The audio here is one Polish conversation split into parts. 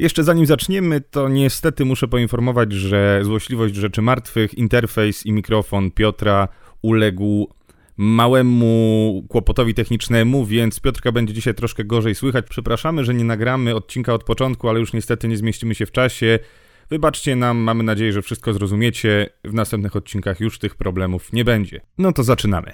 Jeszcze zanim zaczniemy, to niestety muszę poinformować, że złośliwość rzeczy martwych, interfejs i mikrofon Piotra uległ małemu kłopotowi technicznemu, więc Piotrka będzie dzisiaj troszkę gorzej słychać. Przepraszamy, że nie nagramy odcinka od początku, ale już niestety nie zmieścimy się w czasie. Wybaczcie nam, mamy nadzieję, że wszystko zrozumiecie. W następnych odcinkach już tych problemów nie będzie. No to zaczynamy.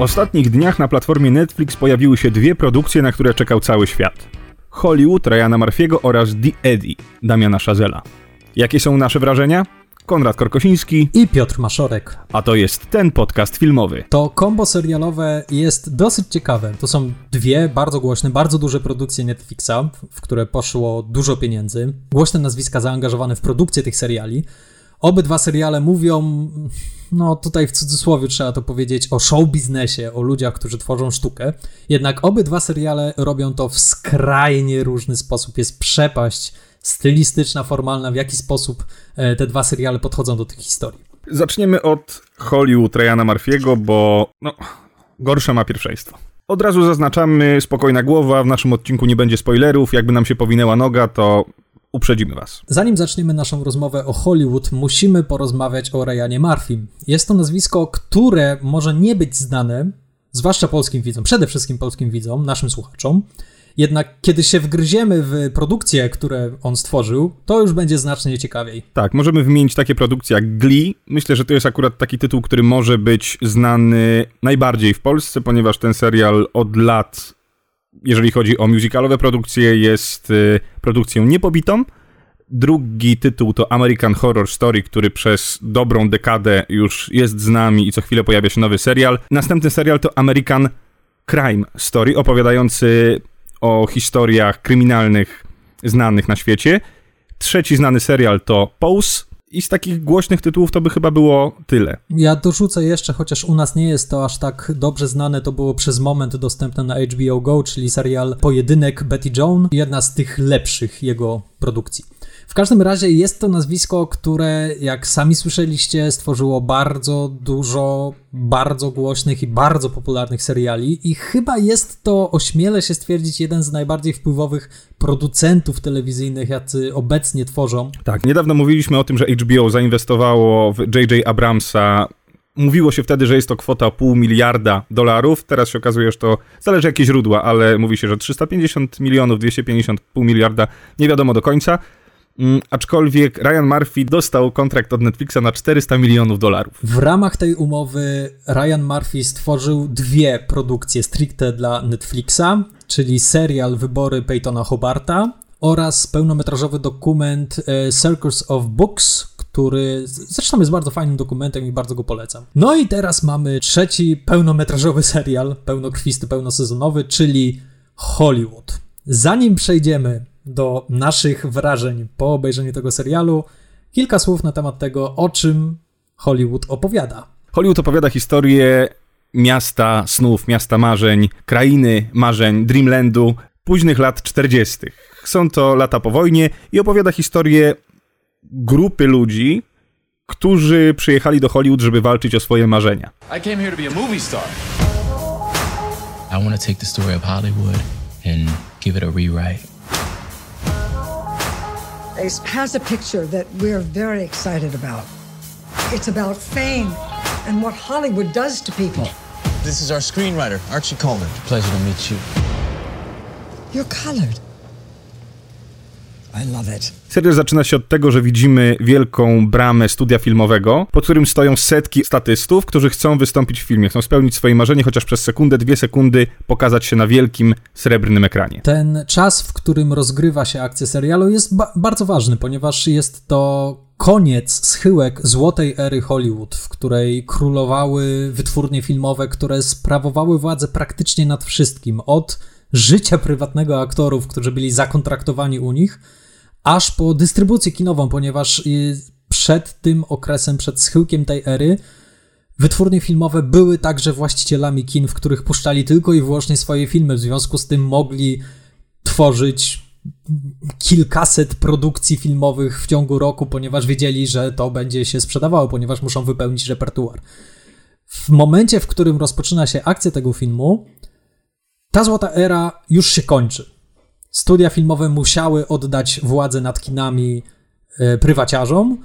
Ostatnich dniach na platformie Netflix pojawiły się dwie produkcje, na które czekał cały świat. Hollywood Ryana Murphy'ego oraz The Eddie Damiana Szazela. Jakie są nasze wrażenia? Konrad Korkosiński i Piotr Maszorek. A to jest ten podcast filmowy. To kombo serialowe jest dosyć ciekawe. To są dwie bardzo głośne, bardzo duże produkcje Netflixa, w które poszło dużo pieniędzy. Głośne nazwiska zaangażowane w produkcję tych seriali. Obydwa seriale mówią, no tutaj w cudzysłowie trzeba to powiedzieć, o show biznesie, o ludziach, którzy tworzą sztukę. Jednak obydwa seriale robią to w skrajnie różny sposób. Jest przepaść stylistyczna, formalna, w jaki sposób e, te dwa seriale podchodzą do tych historii. Zaczniemy od Hollywood Ryana Murphy'ego, bo no, gorsze ma pierwszeństwo. Od razu zaznaczamy, spokojna głowa, w naszym odcinku nie będzie spoilerów, jakby nam się powinęła noga, to uprzedzimy Was. Zanim zaczniemy naszą rozmowę o Hollywood, musimy porozmawiać o Ryanie Murphy. Jest to nazwisko, które może nie być znane, zwłaszcza polskim widzom, przede wszystkim polskim widzom, naszym słuchaczom. Jednak kiedy się wgryziemy w produkcje, które on stworzył, to już będzie znacznie ciekawiej. Tak, możemy wymienić takie produkcje jak Glee. Myślę, że to jest akurat taki tytuł, który może być znany najbardziej w Polsce, ponieważ ten serial od lat jeżeli chodzi o musicalowe produkcje, jest y, produkcją niepobitą. Drugi tytuł to American Horror Story, który przez dobrą dekadę już jest z nami i co chwilę pojawia się nowy serial. Następny serial to American Crime Story, opowiadający o historiach kryminalnych znanych na świecie. Trzeci znany serial to Pose, i z takich głośnych tytułów to by chyba było tyle. Ja dorzucę jeszcze, chociaż u nas nie jest to aż tak dobrze znane, to było przez moment dostępne na HBO Go, czyli serial Pojedynek Betty Joan, jedna z tych lepszych jego produkcji. W każdym razie jest to nazwisko, które, jak sami słyszeliście, stworzyło bardzo dużo bardzo głośnych i bardzo popularnych seriali i chyba jest to, ośmielę się stwierdzić, jeden z najbardziej wpływowych producentów telewizyjnych, jacy obecnie tworzą. Tak, niedawno mówiliśmy o tym, że HBO zainwestowało w J.J. Abramsa Mówiło się wtedy, że jest to kwota pół miliarda dolarów. Teraz się okazuje, że to zależy jakie źródła, ale mówi się, że 350 milionów, 250, pół miliarda, nie wiadomo do końca. Mm, aczkolwiek Ryan Murphy dostał kontrakt od Netflixa na 400 milionów dolarów. W ramach tej umowy Ryan Murphy stworzył dwie produkcje stricte dla Netflixa, czyli serial Wybory Peytona Hobarta oraz pełnometrażowy dokument e, Circus of Books, który zresztą jest bardzo fajnym dokumentem i bardzo go polecam. No i teraz mamy trzeci pełnometrażowy serial, pełnokrwisty, pełnosezonowy, czyli Hollywood. Zanim przejdziemy do naszych wrażeń po obejrzeniu tego serialu, kilka słów na temat tego, o czym Hollywood opowiada. Hollywood opowiada historię miasta snów, miasta marzeń, krainy marzeń, Dreamlandu, późnych lat 40. Są to lata po wojnie i opowiada historię grupy ludzi, którzy przyjechali do Hollywood, żeby walczyć o swoje marzenia. I came here to be a movie star. I want to take the story of Hollywood and give it a rewrite. Ace has a picture that we're very excited about. It's about fame and what Hollywood does to people. This is our screenwriter, Archie Coleman. Pleasure to meet you. You're colored. I love it. Serial zaczyna się od tego, że widzimy wielką bramę studia filmowego, pod którym stoją setki statystów, którzy chcą wystąpić w filmie, chcą spełnić swoje marzenie, chociaż przez sekundę, dwie sekundy pokazać się na wielkim, srebrnym ekranie. Ten czas, w którym rozgrywa się akcja serialu jest ba bardzo ważny, ponieważ jest to koniec, schyłek złotej ery Hollywood, w której królowały wytwórnie filmowe, które sprawowały władzę praktycznie nad wszystkim, od życia prywatnego aktorów, którzy byli zakontraktowani u nich, aż po dystrybucję kinową, ponieważ y, przed tym okresem, przed schyłkiem tej ery, wytwórnie filmowe były także właścicielami kin, w których puszczali tylko i wyłącznie swoje filmy, w związku z tym mogli tworzyć kilkaset produkcji filmowych w ciągu roku, ponieważ wiedzieli, że to będzie się sprzedawało, ponieważ muszą wypełnić repertuar. w momencie, w którym rozpoczyna się akcja tego filmu, ta złota era już się kończy. Studia filmowe musiały oddać władzę nad kinami e, prywaciarzom.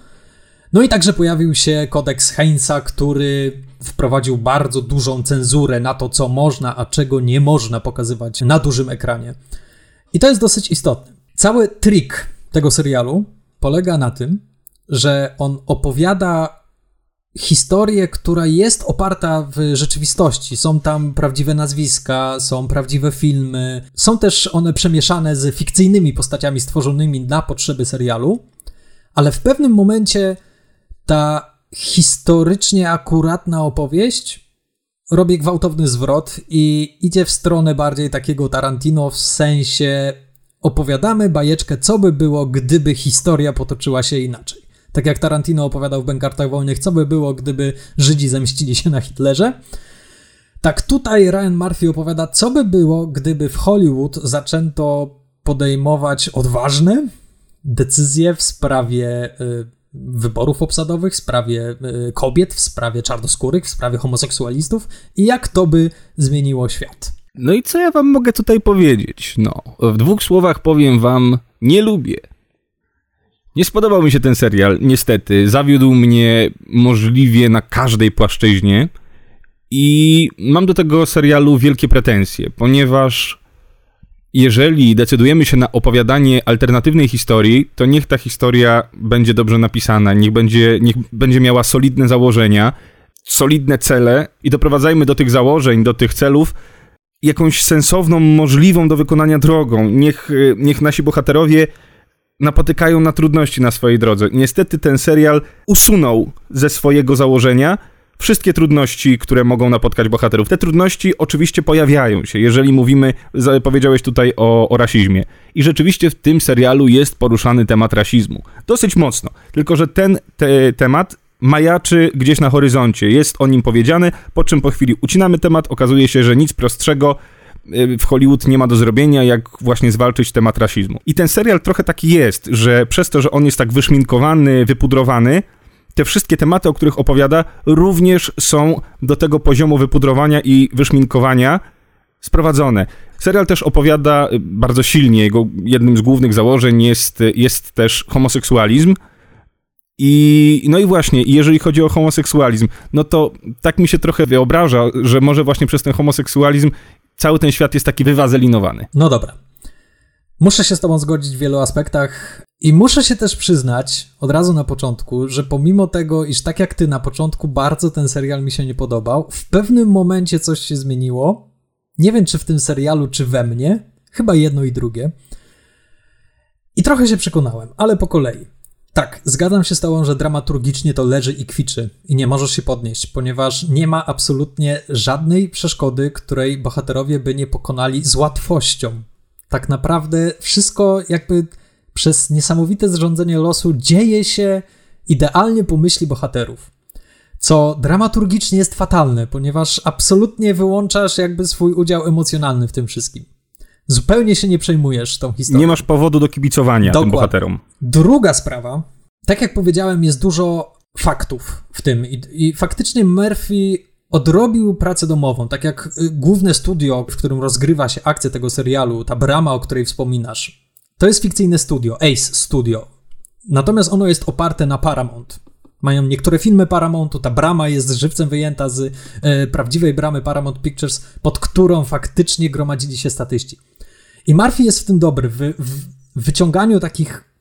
No i także pojawił się kodeks Heinza, który wprowadził bardzo dużą cenzurę na to, co można, a czego nie można pokazywać na dużym ekranie. I to jest dosyć istotne. Cały trik tego serialu polega na tym, że on opowiada historię, która jest oparta w rzeczywistości. Są tam prawdziwe nazwiska, są prawdziwe filmy, są też one przemieszane z fikcyjnymi postaciami stworzonymi na potrzeby serialu, ale w pewnym momencie ta historycznie akuratna opowieść robi gwałtowny zwrot i idzie w stronę bardziej takiego Tarantino w sensie opowiadamy bajeczkę, co by było, gdyby historia potoczyła się inaczej. Tak jak Tarantino opowiadał w Bękartach Wojny, co by było, gdyby Żydzi zemścili się na Hitlerze. Tak tutaj Ryan Murphy opowiada, co by było, gdyby w Hollywood zaczęto podejmować odważne decyzje w sprawie y, wyborów obsadowych, w sprawie y, kobiet, w sprawie czarnoskórych, w sprawie homoseksualistów i jak to by zmieniło świat. No i co ja wam mogę tutaj powiedzieć? No, w dwóch słowach powiem wam, nie lubię. Nie spodobał mi się ten serial, niestety. Zawiódł mnie możliwie na każdej płaszczyźnie. I mam do tego serialu wielkie pretensje, ponieważ jeżeli decydujemy się na opowiadanie alternatywnej historii, to niech ta historia będzie dobrze napisana, niech będzie, niech będzie miała solidne założenia, solidne cele i doprowadzajmy do tych założeń, do tych celów jakąś sensowną, możliwą do wykonania drogą. Niech, niech nasi bohaterowie napotykają na trudności na swojej drodze. Niestety ten serial usunął ze swojego założenia wszystkie trudności, które mogą napotkać bohaterów. Te trudności oczywiście pojawiają się, jeżeli mówimy, powiedziałeś tutaj o, o rasizmie. I rzeczywiście w tym serialu jest poruszany temat rasizmu. Dosyć mocno. Tylko, że ten te, temat majaczy gdzieś na horyzoncie. Jest o nim powiedziane, po czym po chwili ucinamy temat. Okazuje się, że nic prostszego w Hollywood nie ma do zrobienia, jak właśnie zwalczyć temat rasizmu. I ten serial trochę taki jest, że przez to, że on jest tak wyszminkowany, wypudrowany, te wszystkie tematy, o których opowiada, również są do tego poziomu wypudrowania i wyszminkowania sprowadzone. Serial też opowiada y, bardzo silnie, jego jednym z głównych założeń jest, jest też homoseksualizm. I no i właśnie, jeżeli chodzi o homoseksualizm, no to tak mi się trochę wyobraża, że może właśnie przez ten homoseksualizm cały ten świat jest taki wywazelinowany. No dobra. Muszę się z Tobą zgodzić w wielu aspektach i muszę się też przyznać od razu na początku, że pomimo tego, iż tak jak Ty na początku bardzo ten serial mi się nie podobał, w pewnym momencie coś się zmieniło. Nie wiem, czy w tym serialu, czy we mnie. Chyba jedno i drugie. I trochę się przekonałem, ale po kolei. Tak, zgadzam się z Tobą, że dramaturgicznie to leży i kwiczy i nie możesz się podnieść, ponieważ nie ma absolutnie żadnej przeszkody, której bohaterowie by nie pokonali z łatwością tak naprawdę wszystko jakby przez niesamowite zrządzenie losu dzieje się idealnie po myśli bohaterów. Co dramaturgicznie jest fatalne, ponieważ absolutnie wyłączasz jakby swój udział emocjonalny w tym wszystkim. Zupełnie się nie przejmujesz tą historią. Nie masz powodu do kibicowania Dokładnie. tym bohaterom. Druga sprawa, tak jak powiedziałem, jest dużo faktów w tym i, i faktycznie Murphy odrobił pracę domową, tak jak y, główne studio, w którym rozgrywa się akcja tego serialu, ta brama, o której wspominasz, to jest fikcyjne studio, Ace Studio. Natomiast ono jest oparte na Paramount. Mają niektóre filmy Paramountu, ta brama jest żywcem wyjęta z e, prawdziwej bramy Paramount Pictures, pod którą faktycznie gromadzili się statyści. I Murphy jest w tym dobry, w, w wyciąganiu takich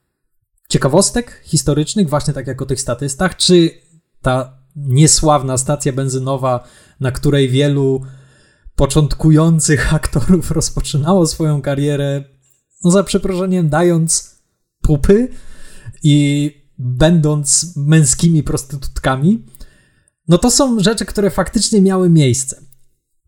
ciekawostek historycznych, właśnie tak jak o tych statystach, czy ta niesławna stacja benzynowa, na której wielu początkujących aktorów rozpoczynało swoją karierę, no za przeproszeniem, dając pupy i będąc męskimi prostytutkami, no to są rzeczy, które faktycznie miały miejsce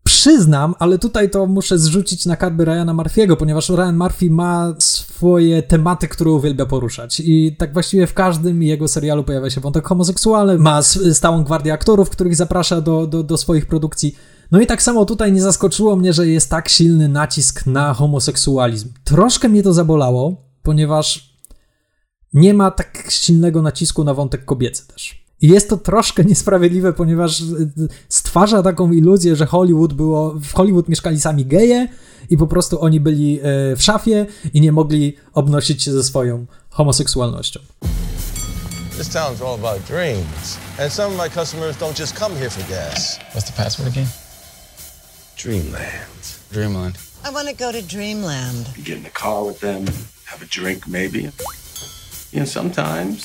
przyznam, ale tutaj to muszę zrzucić na karby Ryana Murphy'ego, ponieważ Ryan Murphy ma swoje tematy, które uwielbia poruszać. I tak właściwie w każdym jego serialu pojawia się wątek homoseksualny, ma stałą gwardię aktorów, których zaprasza do, do, do swoich produkcji. No i tak samo tutaj nie zaskoczyło mnie, że jest tak silny nacisk na homoseksualizm. Troszkę mnie to zabolało, ponieważ nie ma tak silnego nacisku na wątek kobiecy też. I jest to troszkę niesprawiedliwe, ponieważ stwarza taką iluzję, że Hollywood było, w Hollywood mieszkali sami geje i po prostu oni byli e, w szafie i nie mogli obnosić się ze swoją homoseksualnością. This town's all about dreams. And some of my customers don't just come here for gas. What's the password again? Dreamland. Dreamland. I want to go to Dreamland. You get in the car with them, have a drink maybe. You know, sometimes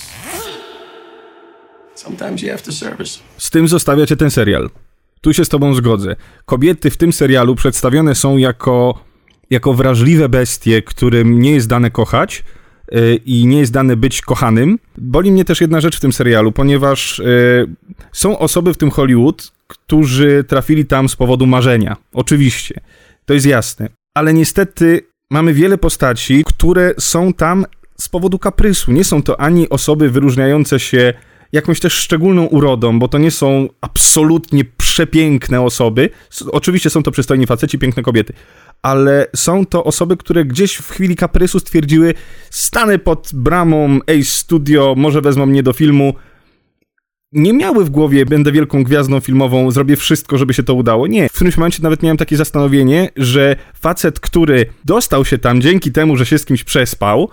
Sometimes you have to service. Z tym zostawiacie ten serial. Tu się z tobą zgodzę. Kobiety w tym serialu przedstawione są jako, jako wrażliwe bestie, którym nie jest dane kochać yy, i nie jest dane być kochanym. Boli mnie też jedna rzecz w tym serialu, ponieważ yy, są osoby w tym Hollywood, którzy trafili tam z powodu marzenia. Oczywiście. To jest jasne. Ale niestety mamy wiele postaci, które są tam z powodu kaprysu. Nie są to ani osoby wyróżniające się jakąś też szczególną urodą, bo to nie są absolutnie przepiękne osoby. Oczywiście są to przystojni faceci, piękne kobiety, ale są to osoby, które gdzieś w chwili kaprysu stwierdziły, stanę pod bramą Ace Studio, może wezmą mnie do filmu. Nie miały w głowie, będę wielką gwiazdą filmową, zrobię wszystko, żeby się to udało. Nie. W którymś momencie nawet miałem takie zastanowienie, że facet, który dostał się tam dzięki temu, że się z kimś przespał,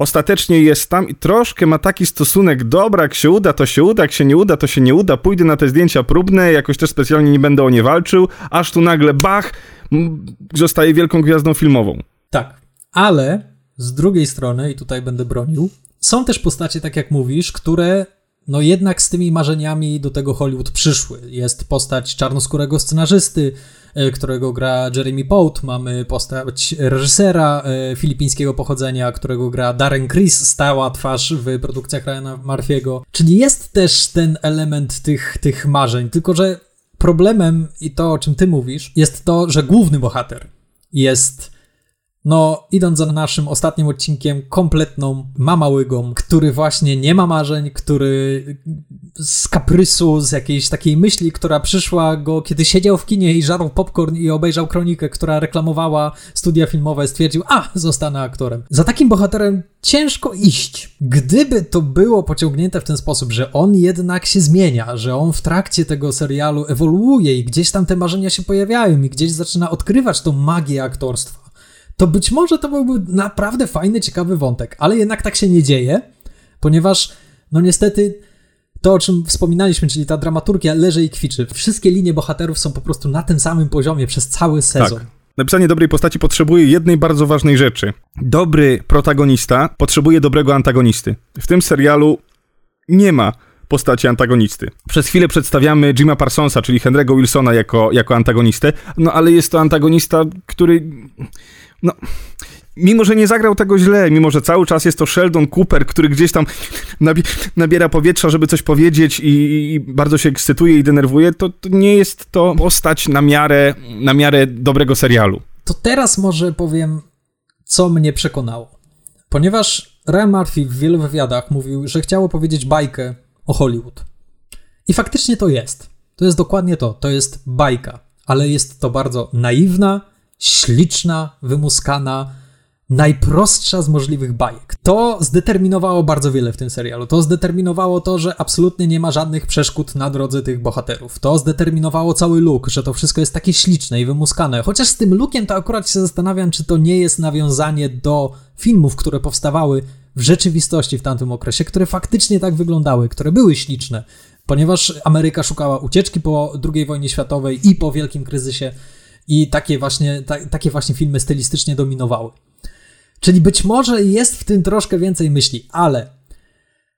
ostatecznie jest tam i troszkę ma taki stosunek, dobra, jak się uda, to się uda, jak się nie uda, to się nie uda, pójdę na te zdjęcia próbne, jakoś też specjalnie nie będę o nie walczył, aż tu nagle bach, zostaje wielką gwiazdą filmową. Tak, ale z drugiej strony, i tutaj będę bronił, są też postacie, tak jak mówisz, które no jednak z tymi marzeniami do tego Hollywood przyszły. Jest postać czarnoskórego scenarzysty, którego gra Jeremy Pout, mamy postać reżysera e, filipińskiego pochodzenia, którego gra Darren Criss, stała twarz w produkcjach Ryana Murphy'ego. Czyli jest też ten element tych, tych marzeń, tylko że problemem i to, o czym ty mówisz, jest to, że główny bohater jest no, idąc za naszym ostatnim odcinkiem, kompletną mamałygą, który właśnie nie ma marzeń, który z kaprysu, z jakiejś takiej myśli, która przyszła go, kiedy siedział w kinie i żarł popcorn i obejrzał kronikę, która reklamowała studia filmowe, stwierdził, a, zostanę aktorem. Za takim bohaterem ciężko iść. Gdyby to było pociągnięte w ten sposób, że on jednak się zmienia, że on w trakcie tego serialu ewoluuje i gdzieś tam te marzenia się pojawiają i gdzieś zaczyna odkrywać tą magię aktorstwa, to być może to byłby naprawdę fajny, ciekawy wątek, ale jednak tak się nie dzieje, ponieważ, no niestety, to o czym wspominaliśmy, czyli ta dramaturgia leży i kwiczy. Wszystkie linie bohaterów są po prostu na tym samym poziomie przez cały sezon. Tak. Napisanie dobrej postaci potrzebuje jednej bardzo ważnej rzeczy. Dobry protagonista potrzebuje dobrego antagonisty. W tym serialu nie ma postaci antagonisty. Przez chwilę przedstawiamy Jima Parsonsa, czyli Henry'ego Wilsona jako, jako antagonistę, no ale jest to antagonista, który no, mimo że nie zagrał tego źle, mimo że cały czas jest to Sheldon Cooper, który gdzieś tam nabiera powietrza, żeby coś powiedzieć i, i bardzo się ekscytuje i denerwuje, to, to, nie jest to postać na miarę, na miarę dobrego serialu. To teraz może powiem, co mnie przekonało. Ponieważ Ryan Murphy w wielu wywiadach mówił, że chciał opowiedzieć bajkę o Hollywood. I faktycznie to jest. To jest dokładnie to. To jest bajka, ale jest to bardzo naiwna, śliczna, wymuskana, najprostsza z możliwych bajek. To zdeterminowało bardzo wiele w tym serialu. To zdeterminowało to, że absolutnie nie ma żadnych przeszkód na drodze tych bohaterów. To zdeterminowało cały look, że to wszystko jest takie śliczne i wymuskane. Chociaż z tym lookiem to akurat się zastanawiam, czy to nie jest nawiązanie do filmów, które powstawały w rzeczywistości w tamtym okresie, które faktycznie tak wyglądały, które były śliczne. Ponieważ Ameryka szukała ucieczki po II wojnie światowej i po wielkim kryzysie i takie właśnie, ta, takie właśnie filmy stylistycznie dominowały. Czyli być może jest w tym troszkę więcej myśli, ale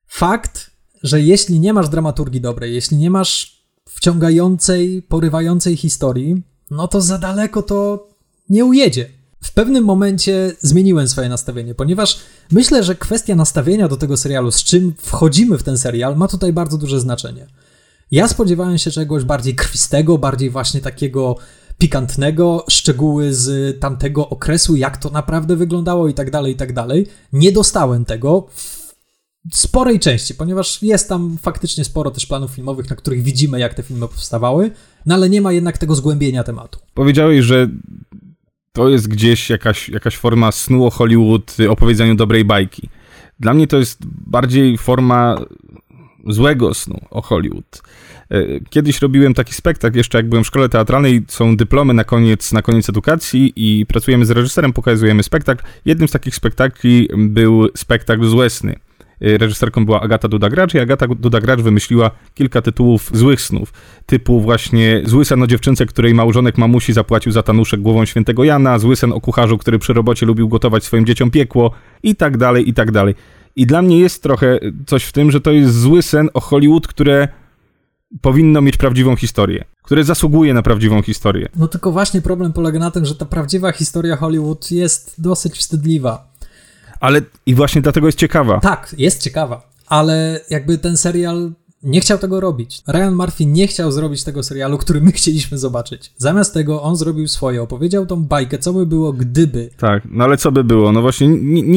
fakt, że jeśli nie masz dramaturgii dobrej, jeśli nie masz wciągającej, porywającej historii, no to za daleko to nie ujedzie. W pewnym momencie zmieniłem swoje nastawienie, ponieważ myślę, że kwestia nastawienia do tego serialu, z czym wchodzimy w ten serial, ma tutaj bardzo duże znaczenie. Ja spodziewałem się czegoś bardziej krwistego, bardziej właśnie takiego pikantnego, szczegóły z tamtego okresu, jak to naprawdę wyglądało i tak dalej, i tak dalej. Nie dostałem tego w sporej części, ponieważ jest tam faktycznie sporo też planów filmowych, na których widzimy, jak te filmy powstawały, no ale nie ma jednak tego zgłębienia tematu. Powiedziałeś, że to jest gdzieś jakaś, jakaś forma snu o Hollywood, opowiedzeniu dobrej bajki. Dla mnie to jest bardziej forma złego snu o Hollywood. E, kiedyś robiłem taki spektakl, jeszcze jak byłem w szkole teatralnej, są dyplomy na koniec, na koniec edukacji i pracujemy z reżyserem, pokazujemy spektakl. Jednym z takich spektakli był spektakl Złe sny. E, reżyserką była Agata Duda-Gracz i Agata Duda-Gracz wymyśliła kilka tytułów złych snów, typu właśnie Zły sen o dziewczynce, której małżonek mamusi zapłacił za tanuszek głową świętego Jana, Zły sen o kucharzu, który przy robocie lubił gotować swoim dzieciom piekło i tak dalej, i tak dalej. I dla mnie jest trochę coś w tym, że to jest zły sen o Hollywood, które powinno mieć prawdziwą historię, które zasługuje na prawdziwą historię. No tylko właśnie problem polega na tym, że ta prawdziwa historia Hollywood jest dosyć wstydliwa. Ale i właśnie dlatego jest ciekawa. Tak, jest ciekawa, ale jakby ten serial nie chciał tego robić. Ryan Murphy nie chciał zrobić tego serialu, który my chcieliśmy zobaczyć. Zamiast tego on zrobił swoje, opowiedział tą bajkę, co by było gdyby. Tak, no ale co by było? No właśnie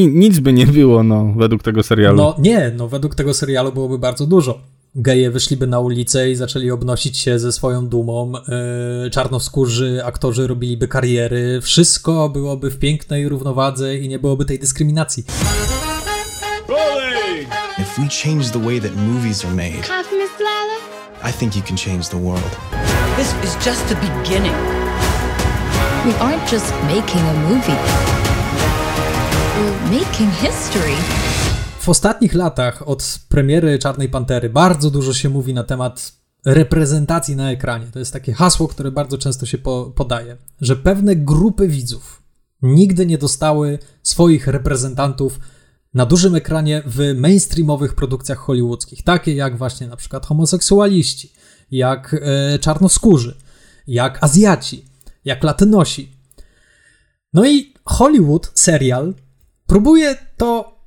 nic by nie było, no, według tego serialu. No nie, no według tego serialu byłoby bardzo dużo geje wyszliby na ulicę i zaczęli obnosić się ze swoją dumą, yy, czarnoskórzy aktorzy robiliby kariery, wszystko byłoby w pięknej równowadze i nie byłoby tej dyskryminacji. If we change the way that movies are made, I think you can change the world. This is just the beginning. We aren't just making a movie. We're making history. W ostatnich latach od premiery Czarnej Pantery bardzo dużo się mówi na temat reprezentacji na ekranie. To jest takie hasło, które bardzo często się po, podaje, że pewne grupy widzów nigdy nie dostały swoich reprezentantów na dużym ekranie w mainstreamowych produkcjach hollywoodzkich, takie jak właśnie na przykład homoseksualiści, jak e, czarnoskórzy, jak Azjaci, jak Latynosi. No i Hollywood serial próbuje to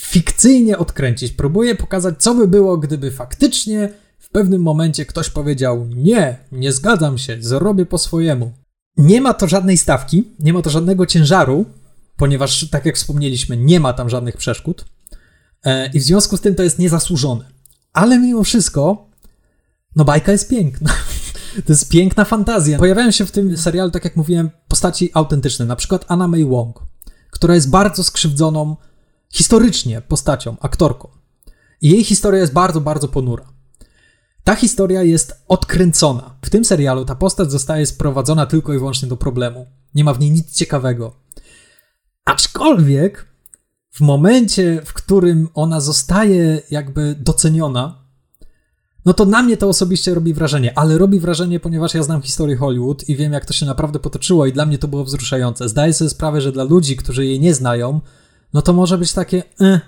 fikcyjnie odkręcić. Próbuję pokazać, co by było, gdyby faktycznie w pewnym momencie ktoś powiedział: Nie, nie zgadzam się, zrobię po swojemu. Nie ma to żadnej stawki, nie ma to żadnego ciężaru, ponieważ, tak jak wspomnieliśmy, nie ma tam żadnych przeszkód. E, I w związku z tym to jest niezasłużone. Ale mimo wszystko, no bajka jest piękna. To jest piękna fantazja. Pojawiają się w tym serialu, tak jak mówiłem, postaci autentyczne. Na przykład Anna May Wong, która jest bardzo skrzywdzoną historycznie postacią, aktorką. I jej historia jest bardzo, bardzo ponura. Ta historia jest odkręcona. W tym serialu ta postać zostaje sprowadzona tylko i wyłącznie do problemu. Nie ma w niej nic ciekawego. Aczkolwiek w momencie, w którym ona zostaje jakby doceniona, no to na mnie to osobiście robi wrażenie, ale robi wrażenie, ponieważ ja znam historię Hollywood i wiem, jak to się naprawdę potoczyło, i dla mnie to było wzruszające. Zdaję sobie sprawę, że dla ludzi, którzy jej nie znają, no to może być takie, eh,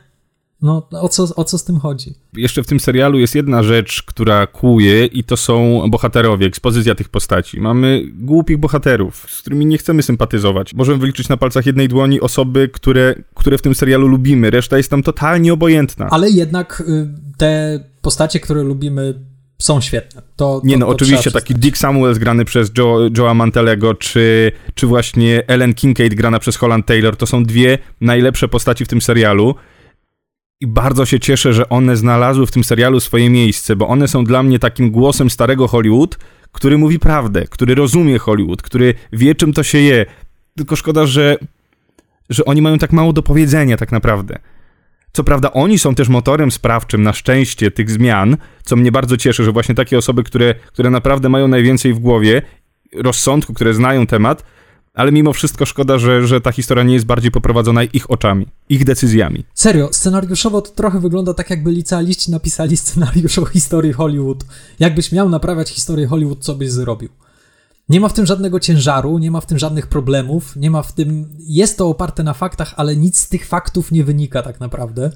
no o co, o co z tym chodzi? Jeszcze w tym serialu jest jedna rzecz, która kłuje i to są bohaterowie, ekspozycja tych postaci. Mamy głupich bohaterów, z którymi nie chcemy sympatyzować. Możemy wyliczyć na palcach jednej dłoni osoby, które, które w tym serialu lubimy, reszta jest tam totalnie obojętna. Ale jednak y, te postacie, które lubimy są świetne. To, to, nie no, to oczywiście taki Dick Samuels grany przez Joe, Joe'a Mantelego, czy, czy właśnie Ellen Kincaid grana przez Holland Taylor, to są dwie najlepsze postaci w tym serialu. I bardzo się cieszę, że one znalazły w tym serialu swoje miejsce, bo one są dla mnie takim głosem starego Hollywood, który mówi prawdę, który rozumie Hollywood, który wie, czym to się je. Tylko szkoda, że, że oni mają tak mało do powiedzenia, tak naprawdę. Co prawda oni są też motorem sprawczym na szczęście tych zmian, co mnie bardzo cieszy, że właśnie takie osoby, które, które naprawdę mają najwięcej w głowie, rozsądku, które znają temat, ale mimo wszystko szkoda, że, że ta historia nie jest bardziej poprowadzona ich oczami, ich decyzjami. Serio, scenariuszowo to trochę wygląda tak, jakby licealiści napisali scenariusz o historii Hollywood. Jakbyś miał naprawiać historię Hollywood, co byś zrobił? Nie ma w tym żadnego ciężaru, nie ma w tym żadnych problemów, nie ma w tym. Jest to oparte na faktach, ale nic z tych faktów nie wynika tak naprawdę.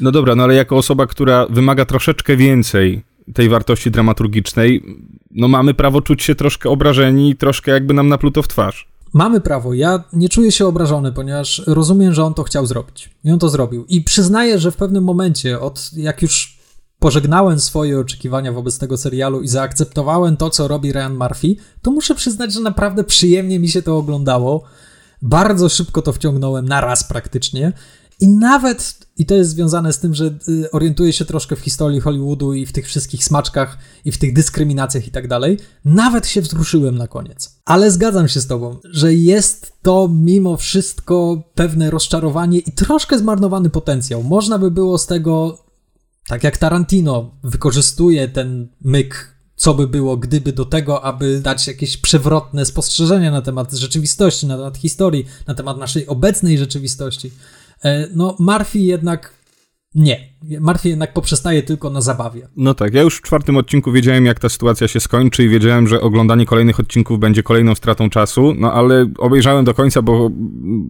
No dobra, no ale jako osoba, która wymaga troszeczkę więcej tej wartości dramaturgicznej, no mamy prawo czuć się troszkę obrażeni i troszkę jakby nam napluto w twarz. Mamy prawo. Ja nie czuję się obrażony, ponieważ rozumiem, że on to chciał zrobić. I on to zrobił. I przyznaję, że w pewnym momencie, od jak już pożegnałem swoje oczekiwania wobec tego serialu i zaakceptowałem to, co robi Ryan Murphy, to muszę przyznać, że naprawdę przyjemnie mi się to oglądało. Bardzo szybko to wciągnąłem, na raz praktycznie. I nawet, i to jest związane z tym, że y, orientuję się troszkę w historii Hollywoodu i w tych wszystkich smaczkach i w tych dyskryminacjach i tak dalej, nawet się wzruszyłem na koniec. Ale zgadzam się z tobą, że jest to mimo wszystko pewne rozczarowanie i troszkę zmarnowany potencjał. Można by było z tego Tak jak Tarantino wykorzystuje ten myk, co by było, gdyby do tego, aby dać jakieś przewrotne spostrzeżenia na temat rzeczywistości, na temat historii, na temat naszej obecnej rzeczywistości. E, no, Murphy jednak nie. Murphy jednak poprzestaje tylko na zabawie. No tak, ja już w czwartym odcinku wiedziałem, jak ta sytuacja się skończy i wiedziałem, że oglądanie kolejnych odcinków będzie kolejną stratą czasu, no ale obejrzałem do końca, bo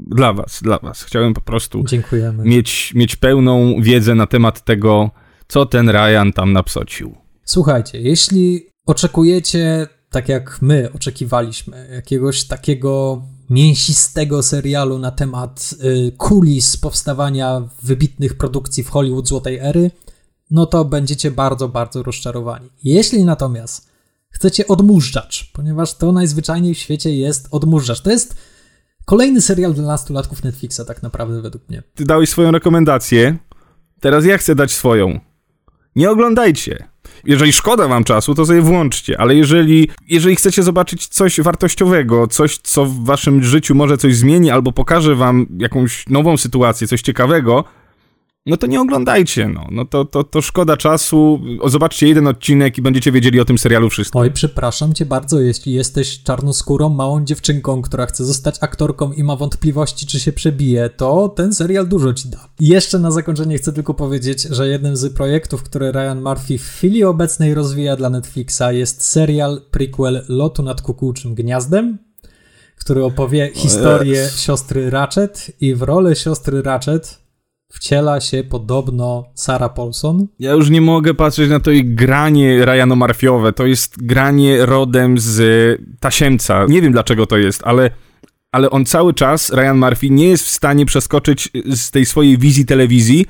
dla was, dla was. Chciałem po prostu Dziękujemy. Mieć, mieć pełną wiedzę na temat tego, co ten Ryan tam napsocił. Słuchajcie, jeśli oczekujecie, tak jak my oczekiwaliśmy, jakiegoś takiego mięsistego serialu na temat y, kulis powstawania wybitnych produkcji w Hollywood Złotej Ery, no to będziecie bardzo, bardzo rozczarowani. Jeśli natomiast chcecie odmurzacz, ponieważ to najzwyczajniej w świecie jest odmurzacz. To jest kolejny serial dla nastolatków Netflixa, tak naprawdę, według mnie. Ty dałeś swoją rekomendację, teraz ja chcę dać swoją. Nie oglądajcie. Jeżeli szkoda wam czasu, to sobie włączcie, ale jeżeli, jeżeli chcecie zobaczyć coś wartościowego, coś, co w waszym życiu może coś zmieni albo pokaże wam jakąś nową sytuację, coś ciekawego, no to nie oglądajcie, no. no to, to, to szkoda czasu. Zobaczcie jeden odcinek i będziecie wiedzieli o tym serialu wszystko. Oj, przepraszam cię bardzo, jeśli jesteś czarnoskórą, małą dziewczynką, która chce zostać aktorką i ma wątpliwości, czy się przebije, to ten serial dużo ci da. I jeszcze na zakończenie chcę tylko powiedzieć, że jednym z projektów, które Ryan Murphy w chwili obecnej rozwija dla Netflixa jest serial prequel Lotu nad kukułczym gniazdem, który opowie historię siostry Ratchet i w rolę siostry Ratchet wciela się podobno Sarah Paulson. Ja już nie mogę patrzeć na to ich granie Ryano Marfiowe. To jest granie rodem z Tasiemca. Nie wiem dlaczego to jest, ale, ale on cały czas, Ryan Murphy, nie jest w stanie przeskoczyć z tej swojej wizji telewizji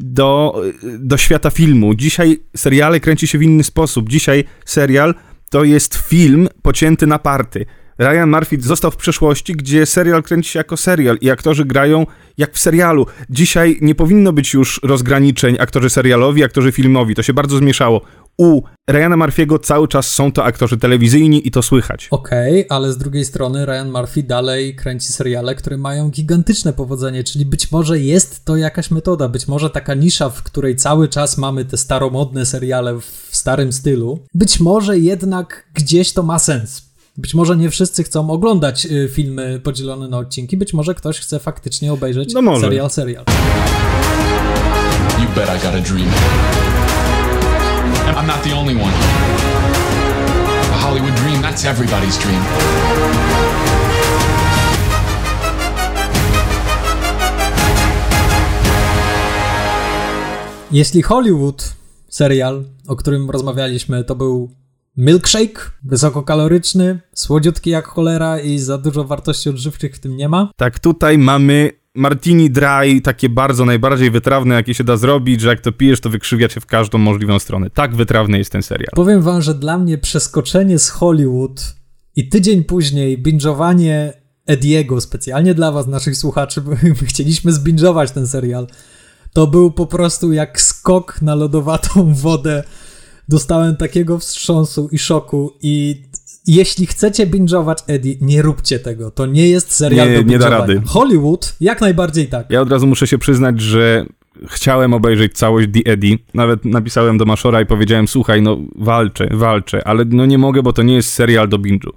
do, do świata filmu. Dzisiaj seriale kręci się w inny sposób. Dzisiaj serial to jest film pocięty na party. Ryan Murphy został w przeszłości, gdzie serial kręci się jako serial i aktorzy grają jak w serialu. Dzisiaj nie powinno być już rozgraniczeń aktorzy serialowi, aktorzy filmowi. To się bardzo zmieszało. U Ryana Murphy'ego cały czas są to aktorzy telewizyjni i to słychać. Okej, okay, ale z drugiej strony Ryan Murphy dalej kręci seriale, które mają gigantyczne powodzenie, czyli być może jest to jakaś metoda, być może taka nisza, w której cały czas mamy te staromodne seriale w starym stylu, być może jednak gdzieś to ma sens. Być może nie wszyscy chcą oglądać y, filmy podzielone na odcinki, być może ktoś chce faktycznie obejrzeć no może. serial serial. You bet I got a dream. I'm not the only one. A Hollywood dream, that's everybody's dream. Jeśli Hollywood serial, o którym rozmawialiśmy, to był milkshake, wysokokaloryczny, słodziutki jak cholera i za dużo wartości odżywczych w tym nie ma. Tak, tutaj mamy martini dry, takie bardzo najbardziej wytrawne, jakie się da zrobić, że jak to pijesz, to wykrzywia cię w każdą możliwą stronę. Tak wytrawny jest ten serial. Powiem wam, że dla mnie przeskoczenie z Hollywood i tydzień później binge'owanie Ediego, specjalnie dla was, naszych słuchaczy, bo my chcieliśmy zbinge'ować ten serial, to był po prostu jak skok na lodowatą wodę dostałem takiego wstrząsu i szoku i jeśli chcecie binge'ować Eddie, nie róbcie tego. To nie jest serial nie, do nie da rady. Hollywood jak najbardziej tak. Ja od razu muszę się przyznać, że chciałem obejrzeć całość The Eddie. Nawet napisałem do Maszora i powiedziałem, słuchaj, no walczę, walczę, ale no nie mogę, bo to nie jest serial do binge'u.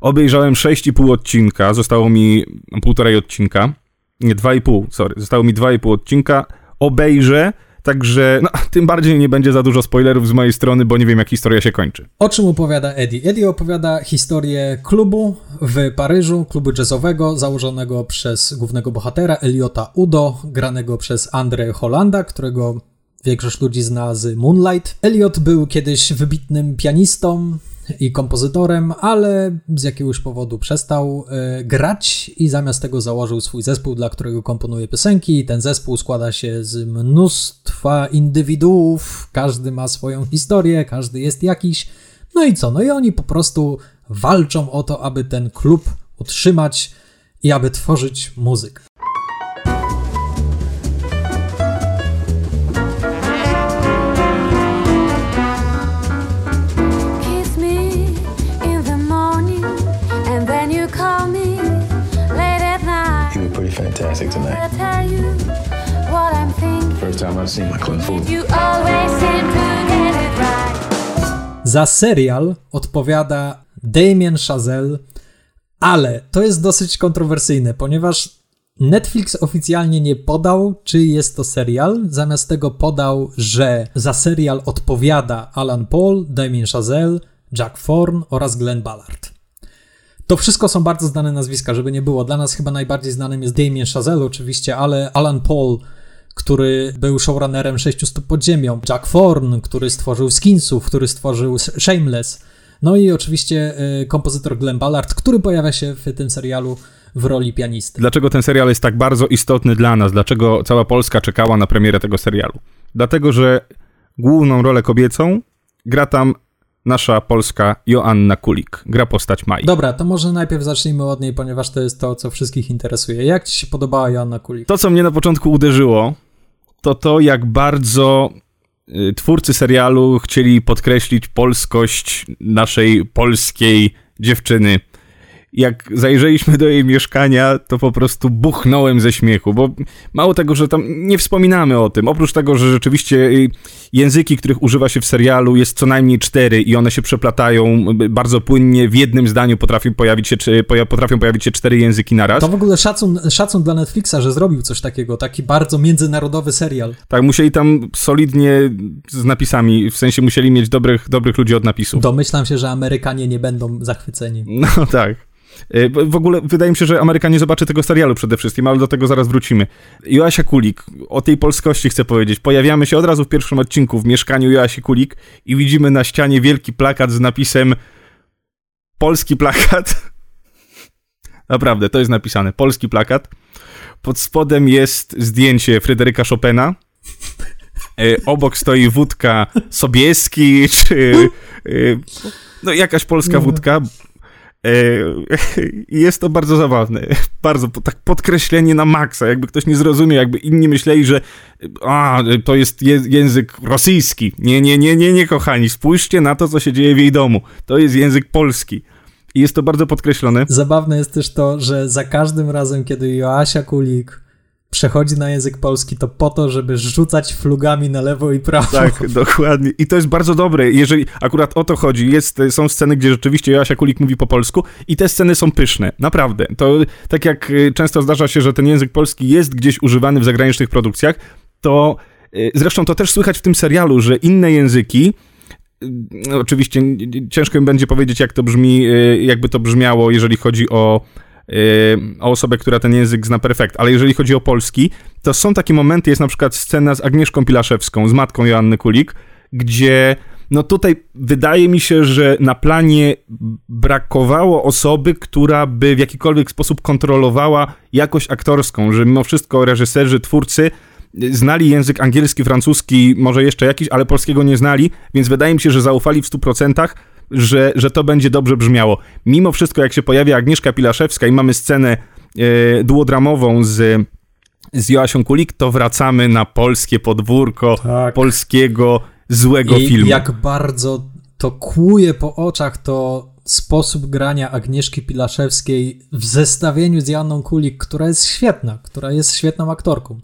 Obejrzałem 6,5 odcinka, zostało mi półtorej odcinka. Nie, 2,5, sorry. Zostało mi 2,5 odcinka. Obejrzę Także no, tym bardziej nie będzie za dużo spoilerów z mojej strony, bo nie wiem, jak historia się kończy. O czym opowiada Eddie? Eddie opowiada historię klubu w Paryżu, klubu jazzowego, założonego przez głównego bohatera Eliota Udo, granego przez André Hollanda, którego większość ludzi zna z Moonlight. Elliot był kiedyś wybitnym pianistą, i kompozytorem, ale z jakiegoś powodu przestał y, grać i zamiast tego założył swój zespół, dla którego komponuje piosenki. Ten zespół składa się z mnóstwa indywiduów, każdy ma swoją historię, każdy jest jakiś. No i co? No i oni po prostu walczą o to, aby ten klub utrzymać i aby tworzyć muzykę. Fantastic tonight. Za serial odpowiada Damien Chazelle, ale to jest dosyć kontrowersyjne, ponieważ Netflix oficjalnie nie podał, czy jest to serial. Zamiast tego podał, że za serial odpowiada Alan Paul, Damien Chazelle, Jack Thorne oraz Glenn Ballard. To wszystko są bardzo znane nazwiska, żeby nie było. Dla nas chyba najbardziej znanym jest Damien Chazelle oczywiście, ale Alan Paul, który był showrunnerem 600 pod ziemią, Jack Thorne, który stworzył Skinsów, który stworzył Shameless, no i oczywiście y, kompozytor Glenn Ballard, który pojawia się w tym serialu w roli pianisty. Dlaczego ten serial jest tak bardzo istotny dla nas? Dlaczego cała Polska czekała na premierę tego serialu? Dlatego, że główną rolę kobiecą gra tam nasza polska Joanna Kulik. Gra postać Maj. Dobra, to może najpierw zacznijmy od niej, ponieważ to jest to, co wszystkich interesuje. Jak ci się podobała Joanna Kulik? To, co mnie na początku uderzyło, to to, jak bardzo y, twórcy serialu chcieli podkreślić polskość naszej polskiej dziewczyny jak zajrzeliśmy do jej mieszkania, to po prostu buchnąłem ze śmiechu, bo mało tego, że tam nie wspominamy o tym. Oprócz tego, że rzeczywiście języki, których używa się w serialu, jest co najmniej cztery i one się przeplatają bardzo płynnie. W jednym zdaniu potrafią pojawić się, potrafią pojawić się cztery języki naraz. To w ogóle szacun, szacun dla Netflixa, że zrobił coś takiego, taki bardzo międzynarodowy serial. Tak, musieli tam solidnie z napisami, w sensie musieli mieć dobrych, dobrych ludzi od napisu. Domyślam się, że Amerykanie nie będą zachwyceni. No tak. E, w ogóle wydaje mi się, że Ameryka nie zobaczy tego serialu przede wszystkim, ale do tego zaraz wrócimy. Joasia Kulik, o tej polskości chcę powiedzieć. Pojawiamy się od razu w pierwszym odcinku w mieszkaniu Joasi Kulik i widzimy na ścianie wielki plakat z napisem polski plakat. Naprawdę, to jest napisane. Polski plakat. Pod spodem jest zdjęcie Fryderyka Chopina. E, obok stoi wódka Sobieski, czy e, no, jakaś polska wódka. E, jest to bardzo zabawne. Bardzo tak podkreślenie na maksa. Jakby ktoś nie zrozumiał, jakby inni myśleli, że a, to jest język rosyjski. Nie, nie, nie, nie, nie, kochani. Spójrzcie na to, co się dzieje w jej domu. To jest język polski. I jest to bardzo podkreślone. Zabawne jest też to, że za każdym razem, kiedy Joasia Kulik przechodzi na język polski, to po to, żeby rzucać flugami na lewo i prawo. Tak, dokładnie. I to jest bardzo dobre, jeżeli akurat o to chodzi. Jest, są sceny, gdzie rzeczywiście Joasia Kulik mówi po polsku i te sceny są pyszne, naprawdę. To tak jak y, często zdarza się, że ten język polski jest gdzieś używany w zagranicznych produkcjach, to y, zresztą to też słychać w tym serialu, że inne języki y, oczywiście ciężko mi będzie powiedzieć, jak to brzmi, jakby to brzmiało, jeżeli chodzi o o osobę, która ten język zna perfekt, ale jeżeli chodzi o polski, to są takie momenty, jest na przykład scena z Agnieszką Pilaszewską, z matką Joanny Kulik, gdzie no tutaj wydaje mi się, że na planie brakowało osoby, która by w jakikolwiek sposób kontrolowała jakość aktorską, że mimo wszystko reżyserzy, twórcy znali język angielski, francuski, może jeszcze jakiś, ale polskiego nie znali, więc wydaje mi się, że zaufali w 100%, że, że to będzie dobrze brzmiało. Mimo wszystko, jak się pojawia Agnieszka Pilaszewska i mamy scenę e, duodramową z, z Joasią Kulik, to wracamy na polskie podwórko tak. polskiego złego I filmu. jak bardzo to kłuje po oczach to sposób grania Agnieszki Pilaszewskiej w zestawieniu z Janą Kulik, która jest świetna, która jest świetną aktorką.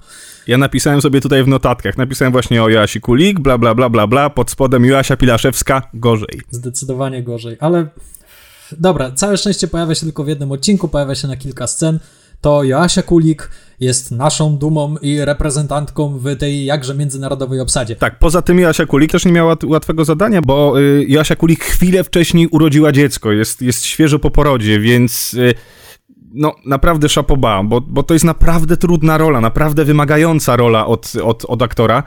Ja napisałem sobie tutaj w notatkach, napisałem właśnie o Joasi Kulik, bla, bla, bla, bla, bla, pod spodem Joasia Pilaszewska, gorzej. Zdecydowanie gorzej, ale dobra, całe szczęście pojawia się tylko w jednym odcinku, pojawia się na kilka scen, to Joasia Kulik jest naszą dumą i reprezentantką w tej jakże międzynarodowej obsadzie. Tak, poza tym Joasia Kulik też nie miała łatwego zadania, bo y, Joasia Kulik chwilę wcześniej urodziła dziecko, jest, jest świeżo po porodzie, więc... Y, no naprawdę szapoba, bo, bo to jest naprawdę trudna rola, naprawdę wymagająca rola od, od, od aktora,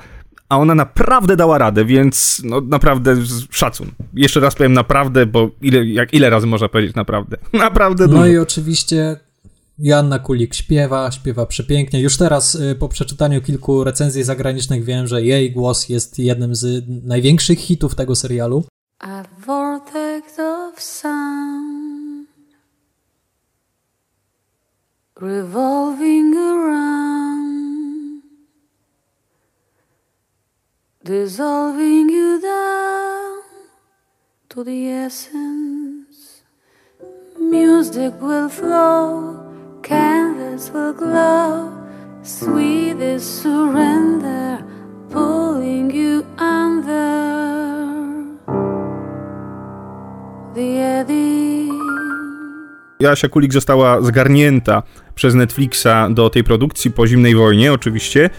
a ona naprawdę dała radę, więc no naprawdę szacun. Jeszcze raz powiem naprawdę, bo ile, jak, ile razy można powiedzieć naprawdę? Naprawdę dużo. No i oczywiście Joanna Kulik śpiewa, śpiewa przepięknie. Już teraz y, po przeczytaniu kilku recenzji zagranicznych wiem, że jej głos jest jednym z największych hitów tego serialu. A vortex of sound revolving around dissolving you down to the essence music will flow canvas will glow. Sweet is surrender, pulling you under the eddy. Jasia Kulik została zgarnięta przez Netflixa do tej produkcji po zimnej wojnie, oczywiście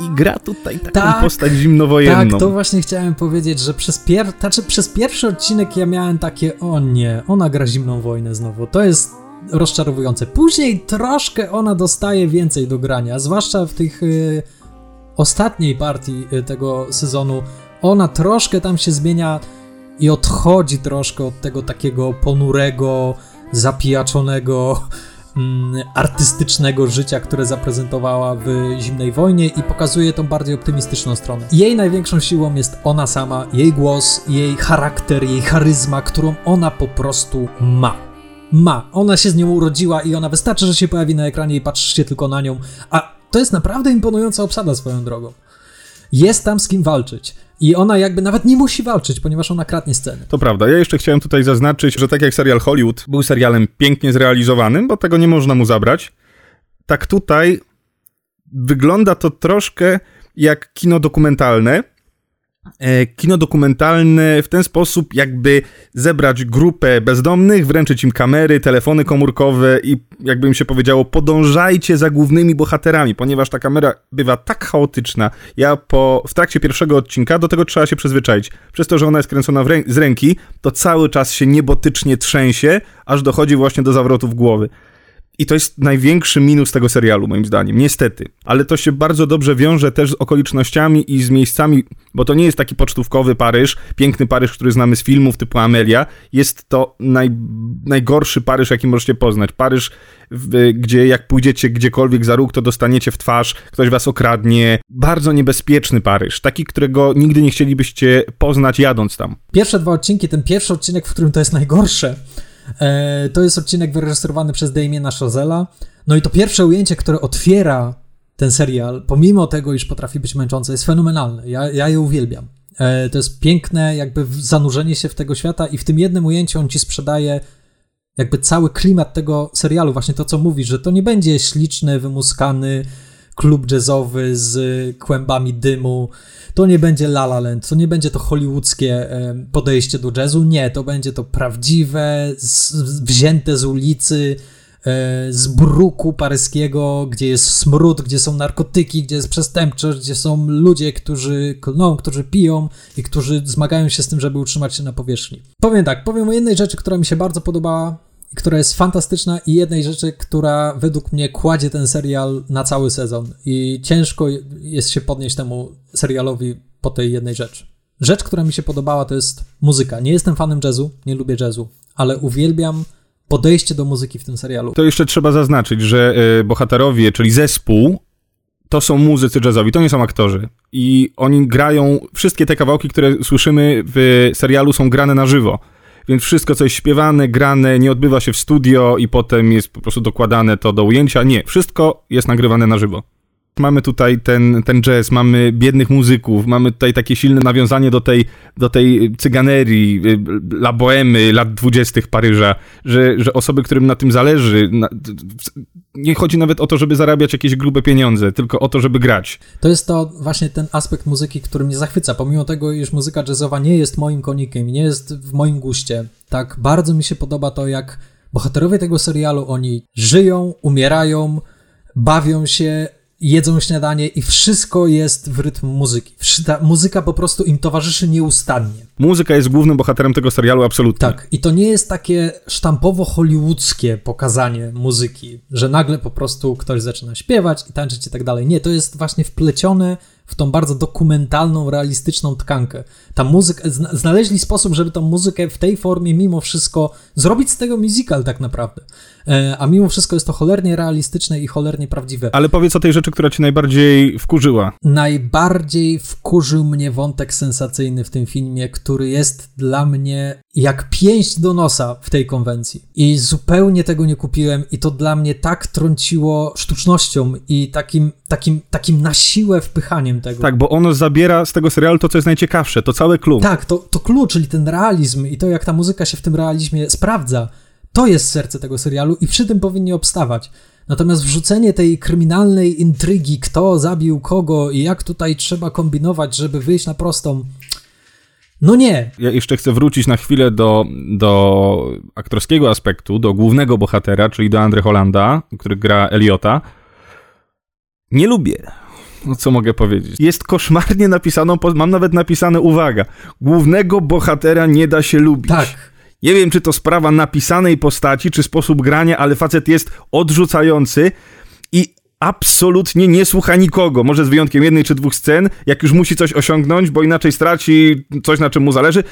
i gra tutaj taką tak, postać zimnowojenną. Tak, to właśnie chciałem powiedzieć, że przez, pier... znaczy, przez pierwszy odcinek ja miałem takie, o nie, ona gra zimną wojnę znowu. To jest rozczarowujące. Później troszkę ona dostaje więcej do grania, zwłaszcza w tych y, ostatniej partii y, tego sezonu. Ona troszkę tam się zmienia i odchodzi troszkę od tego takiego ponurego, zapijaczonego, mm, artystycznego życia, które zaprezentowała w Zimnej Wojnie i pokazuje tą bardziej optymistyczną stronę. Jej największą siłą jest ona sama, jej głos, jej charakter, jej charyzma, którą ona po prostu ma. Ma. Ona się z nią urodziła i ona wystarczy, że się pojawi na ekranie i patrzycie tylko na nią, a to jest naprawdę imponująca obsada swoją drogą. Jest tam z kim walczyć. I ona jakby nawet nie musi walczyć, ponieważ ona kradnie sceny. To prawda. Ja jeszcze chciałem tutaj zaznaczyć, że tak jak serial Hollywood był serialem pięknie zrealizowanym, bo tego nie można mu zabrać, tak tutaj wygląda to troszkę jak kino dokumentalne, kino dokumentalne w ten sposób, jakby zebrać grupę bezdomnych, wręczyć im kamery, telefony komórkowe i jakby im się powiedziało, podążajcie za głównymi bohaterami, ponieważ ta kamera bywa tak chaotyczna. Ja po, w trakcie pierwszego odcinka do tego trzeba się przyzwyczaić. Przez to, że ona jest kręcona rę z ręki, to cały czas się niebotycznie trzęsie, aż dochodzi właśnie do zawrotów głowy. I to jest największy minus tego serialu, moim zdaniem, niestety. Ale to się bardzo dobrze wiąże też z okolicznościami i z miejscami, bo to nie jest taki pocztówkowy Paryż, piękny Paryż, który znamy z filmów typu Amelia. Jest to naj, najgorszy Paryż, jaki możecie poznać. Paryż, gdzie jak pójdziecie gdziekolwiek za róg, to dostaniecie w twarz, ktoś was okradnie. Bardzo niebezpieczny Paryż, taki, którego nigdy nie chcielibyście poznać jadąc tam. Pierwsze dwa odcinki, ten pierwszy odcinek, w którym to jest najgorsze, E, to jest odcinek wyreżyserowany przez Damiena Chazella. No i to pierwsze ujęcie, które otwiera ten serial, pomimo tego, iż potrafi być męczące, jest fenomenalne. Ja, ja je uwielbiam. E, to jest piękne, jakby zanurzenie się w tego świata, i w tym jednym ujęciu on ci sprzedaje jakby cały klimat tego serialu, właśnie to, co mówisz, że to nie będzie śliczny, wymuskany klub jazzowy z kłębami dymu, to nie będzie La La Land, to nie będzie to hollywoodzkie podejście do jazzu, nie, to będzie to prawdziwe, z, wzięte z ulicy, e, z bruku paryskiego, gdzie jest smród, gdzie są narkotyki, gdzie jest przestępczość, gdzie są ludzie, którzy klną, którzy piją i którzy zmagają się z tym, żeby utrzymać się na powierzchni. Powiem tak, powiem o jednej rzeczy, która mi się bardzo podobała, która jest fantastyczna i jednej rzeczy, która według mnie kładzie ten serial na cały sezon i ciężko jest się podnieść temu serialowi po tej jednej rzeczy. Rzecz, która mi się podobała, to jest muzyka. Nie jestem fanem jazzu, nie lubię jazzu, ale uwielbiam podejście do muzyki w tym serialu. To jeszcze trzeba zaznaczyć, że y, bohaterowie, czyli zespół, to są muzycy jazzowi, to nie są aktorzy. I oni grają, wszystkie te kawałki, które słyszymy w serialu są grane na żywo więc wszystko, co jest śpiewane, grane, nie odbywa się w studio i potem jest po prostu dokładane to do ujęcia. Nie, wszystko jest nagrywane na żywo. Mamy tutaj ten, ten jazz, mamy biednych muzyków, mamy tutaj takie silne nawiązanie do tej, do tej cyganerii, y, la bohemy lat dwudziestych Paryża, że, że osoby, którym na tym zależy, na, nie chodzi nawet o to, żeby zarabiać jakieś grube pieniądze, tylko o to, żeby grać. To jest to właśnie ten aspekt muzyki, który mnie zachwyca, pomimo tego, iż muzyka jazzowa nie jest moim konikiem, nie jest w moim guście. Tak bardzo mi się podoba to, jak bohaterowie tego serialu, oni żyją, umierają, bawią się, jedzą śniadanie i wszystko jest w rytm muzyki. Ta muzyka po prostu im towarzyszy nieustannie. Muzyka jest głównym bohaterem tego serialu, absolutnie. Tak, i to nie jest takie sztampowo hollywoodzkie pokazanie muzyki, że nagle po prostu ktoś zaczyna śpiewać i tańczyć i tak dalej. Nie, to jest właśnie wplecione w tą bardzo dokumentalną, realistyczną tkankę. Ta muzyka, znaleźli sposób, żeby tą muzykę w tej formie mimo wszystko zrobić z tego musical tak naprawdę. E, a mimo wszystko jest to cholernie realistyczne i cholernie prawdziwe. Ale powiedz o tej rzeczy, która cię najbardziej wkurzyła. Najbardziej wkurzył mnie wątek sensacyjny w tym filmie, który jest dla mnie jak pięść do nosa w tej konwencji. I zupełnie tego nie kupiłem i to dla mnie tak trąciło sztucznością i takim, takim, takim na siłę wpychaniem tego. Tak, bo ono zabiera z tego serialu to, co jest najciekawsze, to całe klucz. Tak, to, to klucz, czyli ten realizm i to, jak ta muzyka się w tym realizmie sprawdza. To jest serce tego serialu i przy tym powinni obstawać. Natomiast wrzucenie tej kryminalnej intrygi, kto zabił kogo i jak tutaj trzeba kombinować, żeby wyjść na prostą, No nie. Ja jeszcze chcę wrócić na chwilę do, do aktorskiego aspektu, do głównego bohatera, czyli do Andre Hollanda, który gra Eliota. Nie lubię. No co mogę powiedzieć? Jest koszmarnie napisaną, mam nawet napisane, uwaga, głównego bohatera nie da się lubić. Tak. Nie wiem, czy to sprawa napisanej postaci, czy sposób grania, ale facet jest odrzucający i absolutnie nie słucha nikogo. Może z wyjątkiem jednej czy dwóch scen, jak już musi coś osiągnąć, bo inaczej straci coś, na czym mu zależy.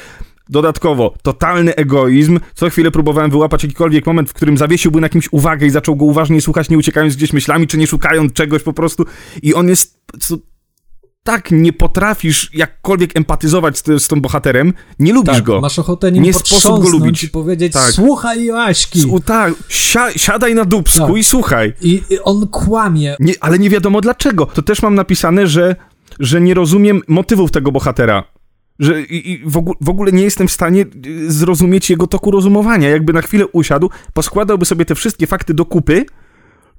Dodatkowo, totalny egoizm. Co chwilę próbowałem wyłapać jakikolwiek moment, w którym zawiesiłby na kimś uwagę i zaczął go uważnie słuchać, nie uciekając gdzieś myślami, czy nie szukając czegoś po prostu. I on jest tak nie potrafisz jakkolwiek empatyzować z, z tym bohaterem, nie lubisz tak, go. Masz ochotę nim nie sposób go lubić. i powiedzieć, tak. słuchaj Joaśki. S tak, si siadaj na dubsku tak. i słuchaj. I, I, on kłamie. Nie, ale nie wiadomo dlaczego. To też mam napisane, że, że nie rozumiem motywów tego bohatera. Że i, i w, ogóle, w, ogóle nie jestem w stanie y, zrozumieć jego toku rozumowania. Jakby na chwilę usiadł, poskładałby sobie te wszystkie fakty do kupy,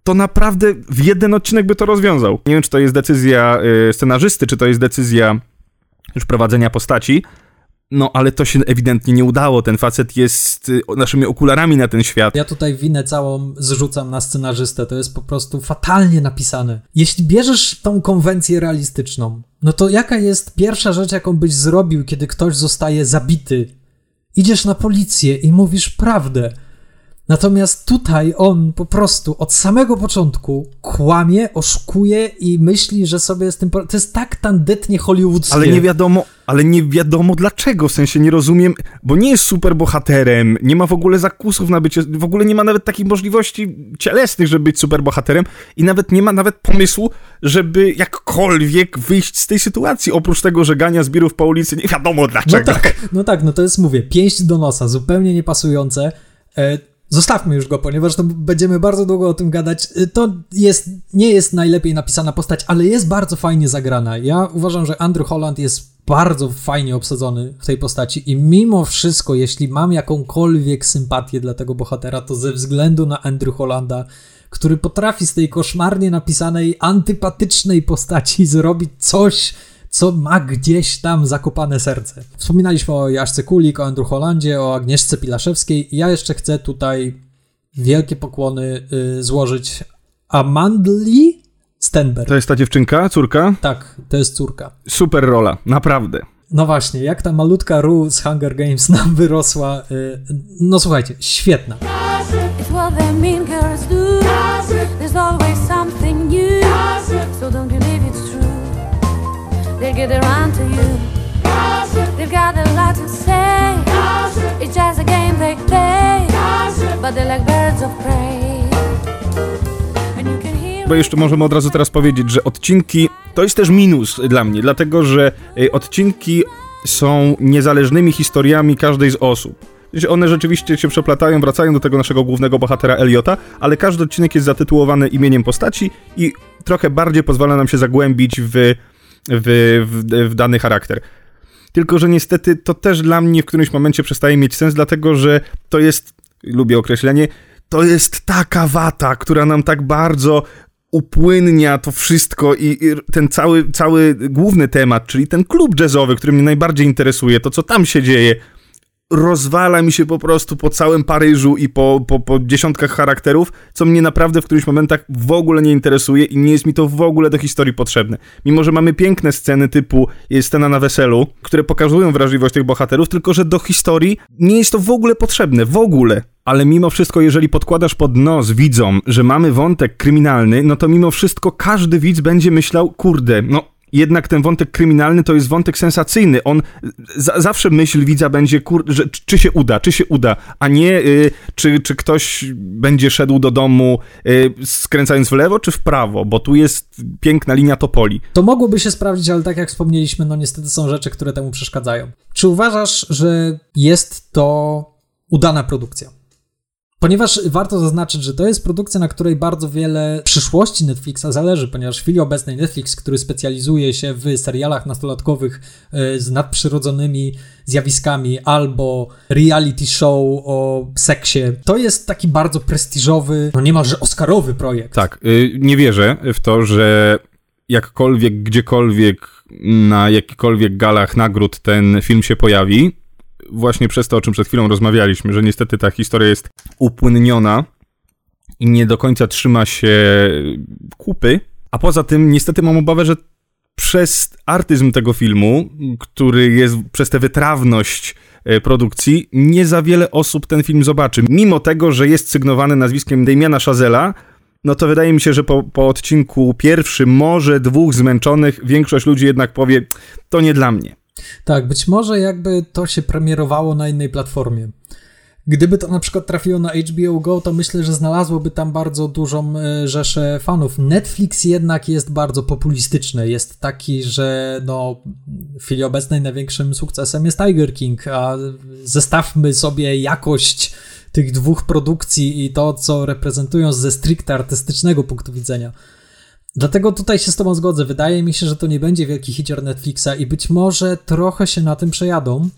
to naprawdę w jeden odcinek by to rozwiązał. Nie wiem, czy to jest decyzja y, scenarzysty, czy to jest decyzja już prowadzenia postaci, no, ale to się ewidentnie nie udało. Ten facet jest y, naszymi okularami na ten świat. Ja tutaj winę całą zrzucam na scenarzystę. To jest po prostu fatalnie napisane. Jeśli bierzesz tą konwencję realistyczną, no to jaka jest pierwsza rzecz, jaką byś zrobił, kiedy ktoś zostaje zabity? Idziesz na policję i mówisz prawdę. Natomiast tutaj on po prostu od samego początku kłamie, oszukuje i myśli, że sobie z tym. To jest tak tandetnie hollywoodzkie. Ale nie wiadomo, ale nie wiadomo dlaczego, w sensie nie rozumiem, bo nie jest super bohaterem, nie ma w ogóle zakusów na bycie, w ogóle nie ma nawet takich możliwości cielesnych, żeby być super bohaterem i nawet nie ma nawet pomysłu, żeby jakkolwiek wyjść z tej sytuacji, oprócz tego, że gania zbirów po ulicy, nie wiadomo dlaczego. No tak, no tak, no to jest, mówię, pięść do nosa, zupełnie niepasujące. E, Zostawmy już go, ponieważ to będziemy bardzo długo o tym gadać. Y, to jest, nie jest najlepiej napisana postać, ale jest bardzo fajnie zagrana. Ja uważam, że Andrew Holland jest bardzo fajnie obsadzony w tej postaci i mimo wszystko, jeśli mam jakąkolwiek sympatię dla tego bohatera, to ze względu na Andrew Hollanda, który potrafi z tej koszmarnie napisanej, antypatycznej postaci zrobić coś, co ma gdzieś tam zakopane serce. Wspominaliśmy o Jaszce Kulik, o Andrew Hollandzie, o Agnieszce Pilaszewskiej. Ja jeszcze chcę tutaj wielkie pokłony y, złożyć Amandli Stenberg. To jest ta dziewczynka, córka? Tak, to jest córka. Super rola, naprawdę. No właśnie, jak ta malutka Ru z Hunger Games nam wyrosła. Y, no słuchajcie, świetna. It's they get around to you. They've got a lot to say. It's just a game they play, but they're like birds of prey. Bo jeszcze możemy od razu teraz powiedzieć, że odcinki to jest też minus dla mnie, dlatego że y, odcinki są niezależnymi historiami każdej z osób. One rzeczywiście się przeplatają, wracają do tego naszego głównego bohatera Eliota, ale każdy odcinek jest zatytułowany imieniem postaci i trochę bardziej pozwala nam się zagłębić w w, w, w dany charakter. Tylko, że niestety to też dla mnie w którymś momencie przestaje mieć sens, dlatego że to jest, lubię określenie, to jest taka wata, która nam tak bardzo upłynnia to wszystko i, i, ten cały, cały główny temat, czyli ten klub jazzowy, który mnie najbardziej interesuje, to co tam się dzieje, rozwala mi się po prostu po całym Paryżu i po, po, po dziesiątkach charakterów, co mnie naprawdę w którychś momentach w ogóle nie interesuje i nie jest mi to w ogóle do historii potrzebne. Mimo, że mamy piękne sceny typu jest scena na weselu, które pokazują wrażliwość tych bohaterów, tylko że do historii nie jest to w ogóle potrzebne, w ogóle. Ale mimo wszystko, jeżeli podkładasz pod nos widzom, że mamy wątek kryminalny, no to mimo wszystko każdy widz będzie myślał, kurde, no jednak ten wątek kryminalny to jest wątek sensacyjny. On zawsze myśl widza będzie, kur, że, czy się uda, czy się uda, a nie y, czy, czy ktoś będzie szedł do domu y, skręcając w lewo, czy w prawo, bo tu jest piękna linia topoli. To mogłoby się sprawdzić, ale tak jak wspomnieliśmy, no niestety są rzeczy, które temu przeszkadzają. Czy uważasz, że jest to udana produkcja? Ponieważ warto zaznaczyć, że to jest produkcja, na której bardzo wiele przyszłości Netflixa zależy, ponieważ w chwili obecnej Netflix, który specjalizuje się w serialach nastolatkowych e, z nadprzyrodzonymi zjawiskami albo reality show o seksie, to jest taki bardzo prestiżowy, no niemalże oscarowy projekt. Tak, y, nie wierzę w to, że jakkolwiek, gdziekolwiek, na jakikolwiek galach nagród ten film się pojawi. Właśnie przez to, o czym przed chwilą rozmawialiśmy, że niestety ta historia jest upłynniona i nie do końca trzyma się kupy. A poza tym, niestety mam obawę, że przez artyzm tego filmu, który jest przez tę wytrawność e, produkcji, nie za wiele osób ten film zobaczy. Mimo tego, że jest sygnowany nazwiskiem Damiana Chazela, no to wydaje mi się, że po, po odcinku pierwszym, może dwóch zmęczonych, większość ludzi jednak powie, to nie dla mnie. Tak, być może jakby to się premierowało na innej platformie. Gdyby to na przykład trafiło na HBO Go, to myślę, że znalazłoby tam bardzo dużą e, rzeszę fanów. Netflix jednak jest bardzo populistyczny. Jest taki, że no, w chwili obecnej największym sukcesem jest Tiger King, a zestawmy sobie jakość tych dwóch produkcji i to, co reprezentują ze stricte artystycznego punktu widzenia. Dlatego tutaj się z Tobą zgodzę. Wydaje mi się, że to nie będzie wielki hicior Netflixa i być może trochę się na tym przejadą.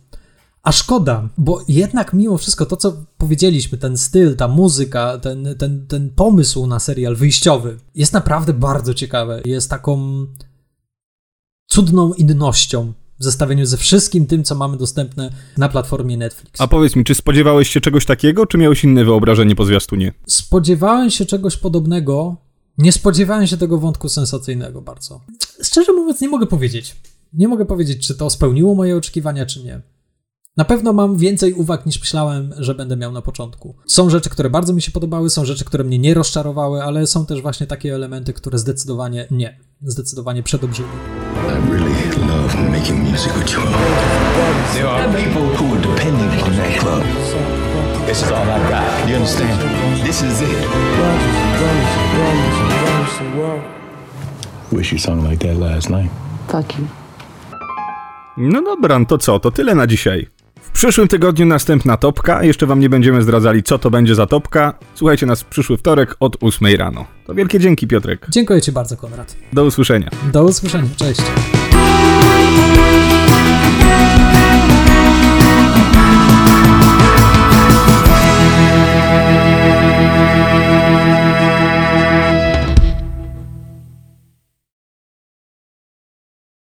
A szkoda, bo jednak mimo wszystko to, co powiedzieliśmy, ten styl, ta muzyka, ten, ten, ten pomysł na serial wyjściowy jest naprawdę bardzo ciekawy. Jest taką cudną innością w zestawieniu ze wszystkim tym, co mamy dostępne na platformie Netflix. A powiedz mi, czy spodziewałeś się czegoś takiego, czy miałeś inne wyobrażenie po zwiastunie? Spodziewałem się czegoś podobnego. Nie spodziewałem się tego wątku sensacyjnego bardzo. Szczerze mówiąc, nie mogę powiedzieć. Nie mogę powiedzieć, czy to spełniło moje oczekiwania, czy nie. Na pewno mam więcej uwag niż myślałem, że będę miał na początku. Są rzeczy, które bardzo mi się podobały, są rzeczy, które mnie nie rozczarowały, ale są też właśnie takie elementy, które zdecydowanie nie. Zdecydowanie przedobrzyły. Really people who are depending on that club. This is all I got. You understand? This is it. Wish you sung like that last night. Fuck you. No dobra, no to co? To tyle na dzisiaj. W przyszłym tygodniu następna topka. Jeszcze wam nie będziemy zdradzali, co to będzie za topka. Słuchajcie nas w przyszły wtorek od 8 rano. To wielkie dzięki, Piotrek. Dziękuję ci bardzo, Konrad. Do usłyszenia. Do usłyszenia. Cześć.